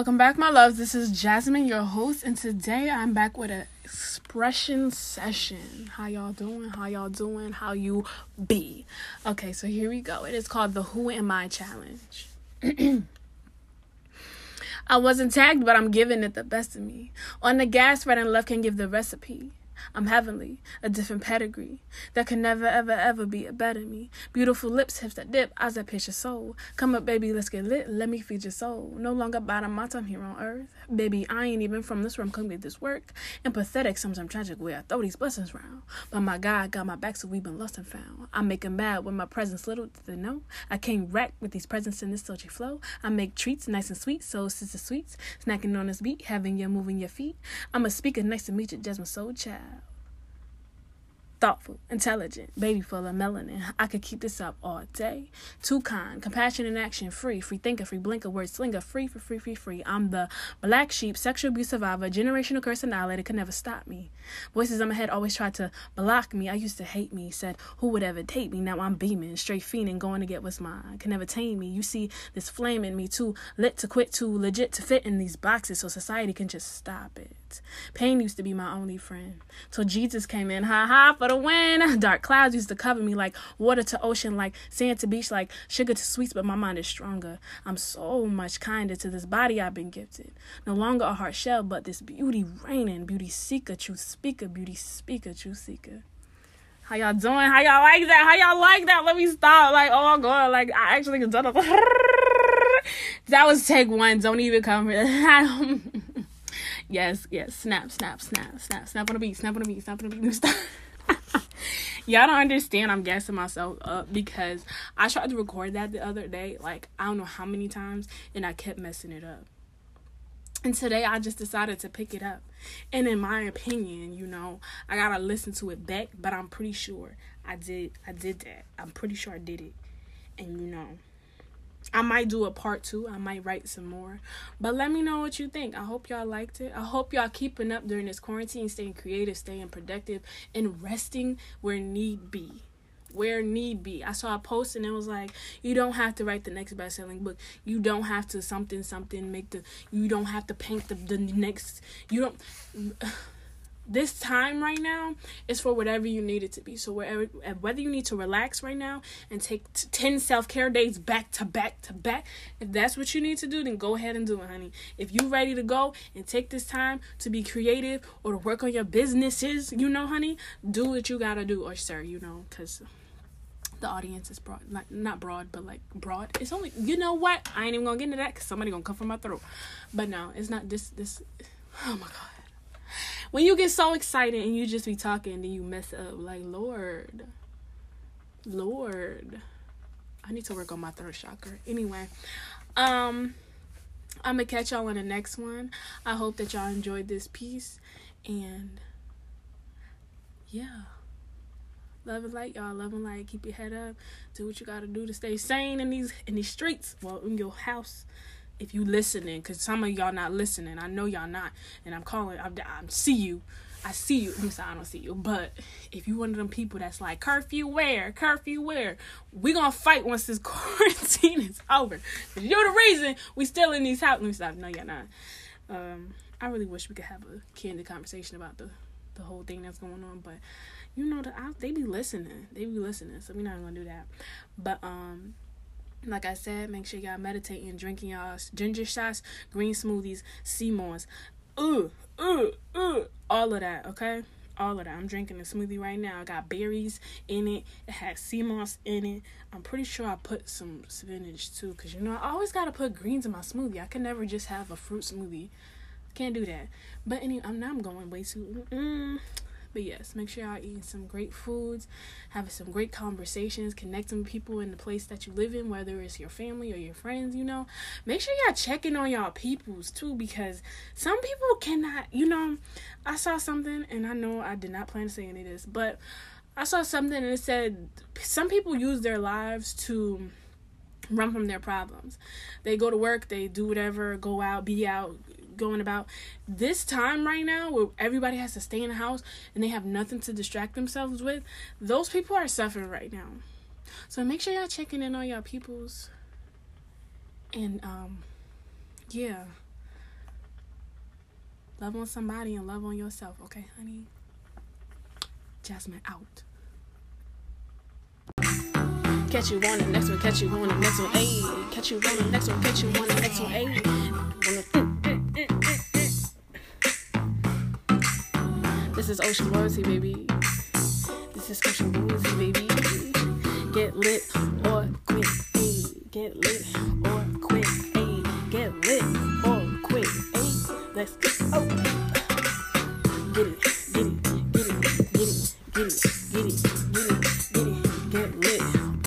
Welcome back, my loves. This is Jasmine, your host, and today I'm back with an expression session. How y'all doing? How y'all doing? How you be? Okay, so here we go. It is called the Who Am I Challenge. I wasn't tagged, but I'm giving it the best of me. On the gas, right and left can give the recipe. I'm heavenly, a different pedigree. There can never, ever, ever be a better me. Beautiful lips, hips that dip, eyes that pierce your soul. Come up, baby, let's get lit. Let me feed your soul. No longer bottom my time here on earth. Baby, I ain't even from this room, come get this work. Empathetic, sometimes tragic way I throw these blessings round. But my God got my back, so we been lost and found. I make 'em mad with my presence little did they know. I came wreck with these presents in this sultry flow. I make treats nice and sweet, so sister sweets. Snacking on this beat, having you moving your feet. I'm a speaker, nice to meet you, Jasmine Soul Child thoughtful, intelligent, baby full of melanin. I could keep this up all day. Too kind, compassion in action free, free thinker, free blinker, word slinger, free for free, free, free. I'm the black sheep, sexual abuse survivor, generational curse annihilator, can never stop me. Voices in my head always tried to block me. I used to hate me, said who would ever take me. Now I'm beaming, straight fiending, going to get what's mine. Can never tame me. You see this flame in me, too lit to quit, too legit to fit in these boxes, so society can just stop it. Pain used to be my only friend. Till Jesus came in, ha ha, for the win. Dark clouds used to cover me like water to ocean, like sand to beach, like sugar to sweets, but my mind is stronger. I'm so much kinder to this body I've been gifted. No longer a hard shell, but this beauty reigning, beauty seeker, truth speaker, beauty speaker, truth seeker. How y'all doing? How y'all like that? How y'all like that? Let me stop. Like, oh my god, like I actually can done it. that was take one. Don't even come here. Yes, yes. Snap, snap, snap, snap, snap on the beat, snap on the beat, snap on the beat. Stop. Y'all don't understand. I'm gassing myself up because I tried to record that the other day, like I don't know how many times, and I kept messing it up. And today I just decided to pick it up. And in my opinion, you know, I gotta listen to it back, but I'm pretty sure I did I did that. I'm pretty sure I did it. And you know, I might do a part two. I might write some more. But let me know what you think. I hope y'all liked it. I hope y'all keeping up during this quarantine, staying creative, staying productive, and resting where need be. Where need be. I saw a post and it was like, you don't have to write the next best selling book. You don't have to something something make the you don't have to paint the the next you don't this time right now is for whatever you need it to be. So wherever, whether you need to relax right now and take t- ten self care days back to back to back, if that's what you need to do, then go ahead and do it, honey. If you ready to go and take this time to be creative or to work on your businesses, you know, honey, do what you gotta do, or sir, you know, because the audience is broad like not broad but like broad it's only you know what i ain't even gonna get into that because somebody gonna come from my throat but no it's not this this oh my god when you get so excited and you just be talking and you mess up. Like lord lord i need to work on my third chakra. Anyway um i'm gonna catch y'all on the next one. I hope that y'all enjoyed this piece. And yeah. Love and light y'all. Love and light keep your head up. Do what you gotta do to stay sane in these in these streets. Well in your house if you listening, because some of y'all not listening. I know y'all not, and I'm calling. i'm, I see you. I see you. I'm sorry, I don't see you. But if you one of them people that's like curfew where, curfew where, we gonna fight once this quarantine is over. You're the reason we still in these houses. Stop. No, you're not. Um, I really wish we could have a candid conversation about the the whole thing that's going on, but you know, the, I, they be listening. They be listening, so we're not gonna do that. But um like I said, make sure y'all meditating, drinking y'all ginger shots, green smoothies, sea moss, ooh, ooh, ooh, all of that, okay? All of that. I'm drinking a smoothie right now. I got berries in it. It has sea moss in it. I'm pretty sure I put some spinach too, cause you know I always gotta put greens in my smoothie. I can never just have a fruit smoothie. Can't do that. But anyway, I'm now I'm going way too. Mm, but yes, make sure y'all eating some great foods, having some great conversations, connecting with people in the place that you live in, whether it's your family or your friends, you know. Make sure y'all checking on y'all peoples too, because some people cannot, you know. I saw something, and I know I did not plan to say any of this, but I saw something and it said some people use their lives to run from their problems. They go to work, they do whatever, go out, be out, going about this time right now where everybody has to stay in the house and they have nothing to distract themselves with those people are suffering right now So make sure y'all checking in on y'all peoples. And um yeah. Love on somebody and love on yourself, okay, honey? Jasmine out. Catch you on the next one, catch you on the next one, ayy. Catch you on the next one, catch you on the next one, ayy. This is Ocean Royalty, baby. This is Ocean Royalty, baby. Get lit or quit, ayy. Get lit or quit, ayy. Get lit or quit, ayy. Let's go.